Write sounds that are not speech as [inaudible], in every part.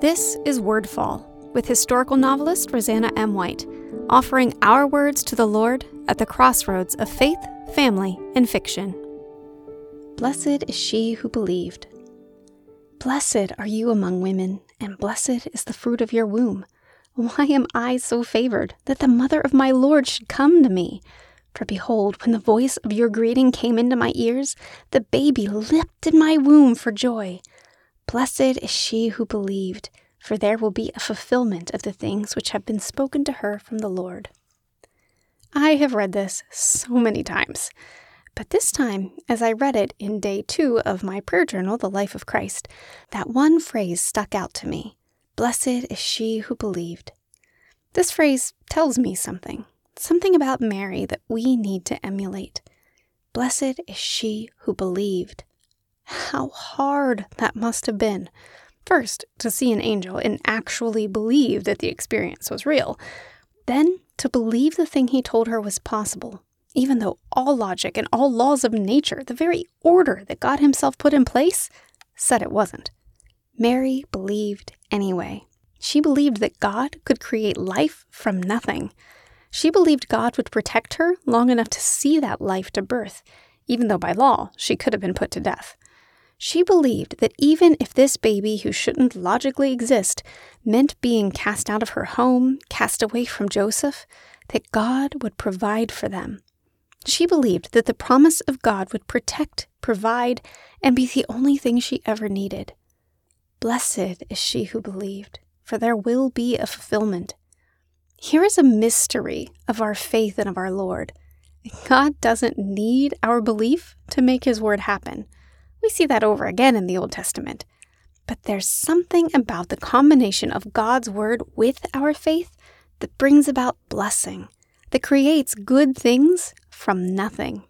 This is Wordfall with historical novelist Roseanna M. White, offering our words to the Lord at the crossroads of faith, family, and fiction. Blessed is she who believed. Blessed are you among women, and blessed is the fruit of your womb. Why am I so favored that the mother of my Lord should come to me? For behold, when the voice of your greeting came into my ears, the baby leapt in my womb for joy. Blessed is she who believed, for there will be a fulfillment of the things which have been spoken to her from the Lord. I have read this so many times, but this time, as I read it in day two of my prayer journal, The Life of Christ, that one phrase stuck out to me Blessed is she who believed. This phrase tells me something, something about Mary that we need to emulate. Blessed is she who believed. How hard that must have been. First, to see an angel and actually believe that the experience was real. Then, to believe the thing he told her was possible, even though all logic and all laws of nature, the very order that God Himself put in place, said it wasn't. Mary believed anyway. She believed that God could create life from nothing. She believed God would protect her long enough to see that life to birth, even though by law she could have been put to death. She believed that even if this baby who shouldn't logically exist meant being cast out of her home, cast away from Joseph, that God would provide for them. She believed that the promise of God would protect, provide, and be the only thing she ever needed. Blessed is she who believed, for there will be a fulfillment. Here is a mystery of our faith and of our Lord. God doesn't need our belief to make his word happen. We see that over again in the Old Testament. But there's something about the combination of God's word with our faith that brings about blessing, that creates good things from nothing.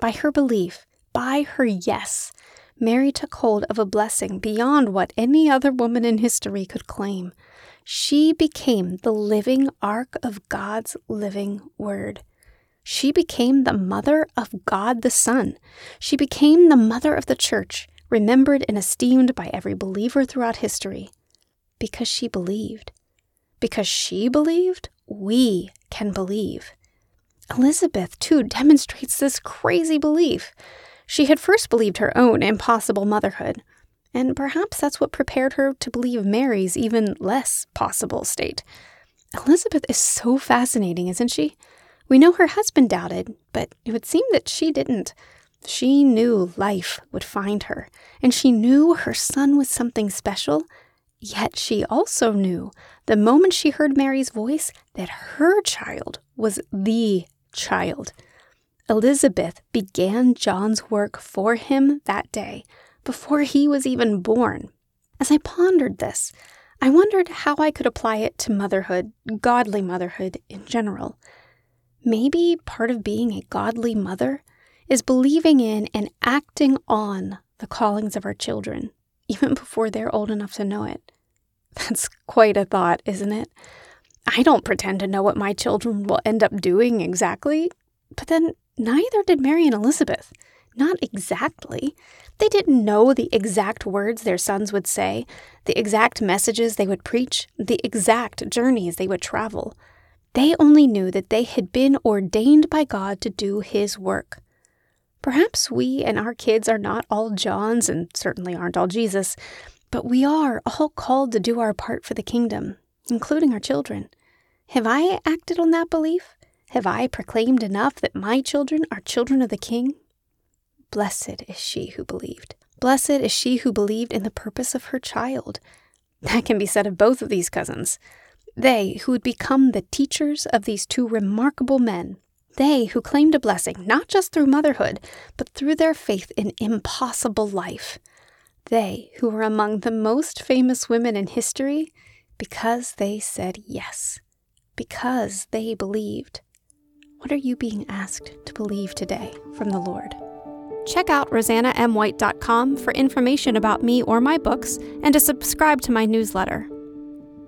By her belief, by her yes, Mary took hold of a blessing beyond what any other woman in history could claim. She became the living ark of God's living word. She became the mother of God the Son. She became the mother of the church, remembered and esteemed by every believer throughout history. Because she believed. Because she believed, we can believe. Elizabeth, too, demonstrates this crazy belief. She had first believed her own impossible motherhood, and perhaps that's what prepared her to believe Mary's even less possible state. Elizabeth is so fascinating, isn't she? We know her husband doubted, but it would seem that she didn't. She knew life would find her, and she knew her son was something special. Yet she also knew, the moment she heard Mary's voice, that her child was the child. Elizabeth began John's work for him that day, before he was even born. As I pondered this, I wondered how I could apply it to motherhood, godly motherhood in general. Maybe part of being a godly mother is believing in and acting on the callings of our children, [laughs] even before they're old enough to know it. That's quite a thought, isn't it? I don't pretend to know what my children will end up doing exactly, but then neither did Mary and Elizabeth. Not exactly. They didn't know the exact words their sons would say, the exact messages they would preach, the exact journeys they would travel. They only knew that they had been ordained by God to do His work. Perhaps we and our kids are not all Johns and certainly aren't all Jesus, but we are all called to do our part for the kingdom, including our children. Have I acted on that belief? Have I proclaimed enough that my children are children of the King? Blessed is she who believed. Blessed is she who believed in the purpose of her child. That can be said of both of these cousins. They who would become the teachers of these two remarkable men. They who claimed a blessing not just through motherhood, but through their faith in impossible life. They who were among the most famous women in history because they said yes, because they believed. What are you being asked to believe today from the Lord? Check out roseannamwhite.com for information about me or my books and to subscribe to my newsletter.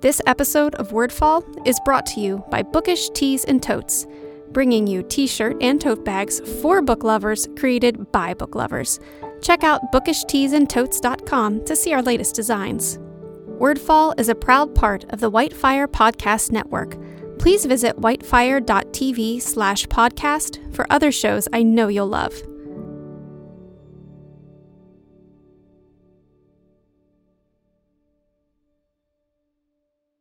This episode of Wordfall is brought to you by Bookish Tees and Totes, bringing you t shirt and tote bags for book lovers created by book lovers. Check out bookishteesandtotes.com to see our latest designs. Wordfall is a proud part of the Whitefire Podcast Network. Please visit whitefire.tv slash podcast for other shows I know you'll love.